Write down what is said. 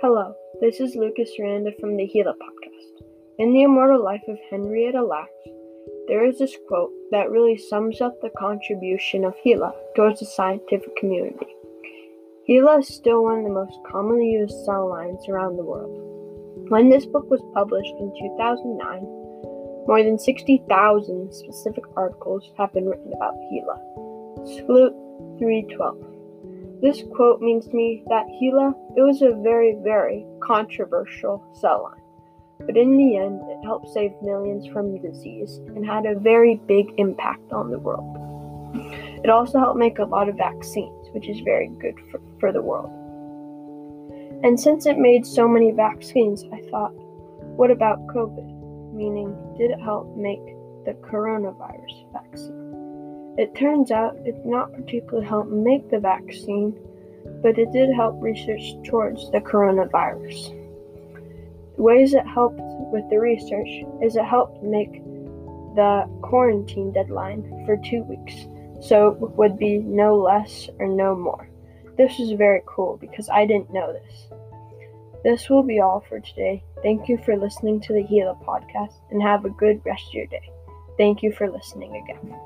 Hello, this is Lukas Rianda from the HeLa podcast. In The Immortal Life of Henrietta Lacks, there is this quote that really sums up the contribution of HeLa towards the scientific community. HeLa is still one of the most commonly used cell lines around the world. When this book was published in 2009, more than 60,000 specific articles have been written about HeLa. Skloot 312. This quote means to me that HeLa, it was a very, very controversial cell line. But in the end, it helped save millions from disease and had a very big impact on the world. It also helped make a lot of vaccines, which is very good for, for the world. And since it made so many vaccines, I thought, what about COVID? Meaning, did it help make the coronavirus vaccine? It turns out it did not particularly help make the vaccine, but it did help research towards the coronavirus. The ways it helped with the research is it helped make the quarantine deadline for two weeks, so it would be no less or no more. This was very cool because I didn't know this. This will be all for today. Thank you for listening to the HeLa podcast and have a good rest of your day. Thank you for listening again.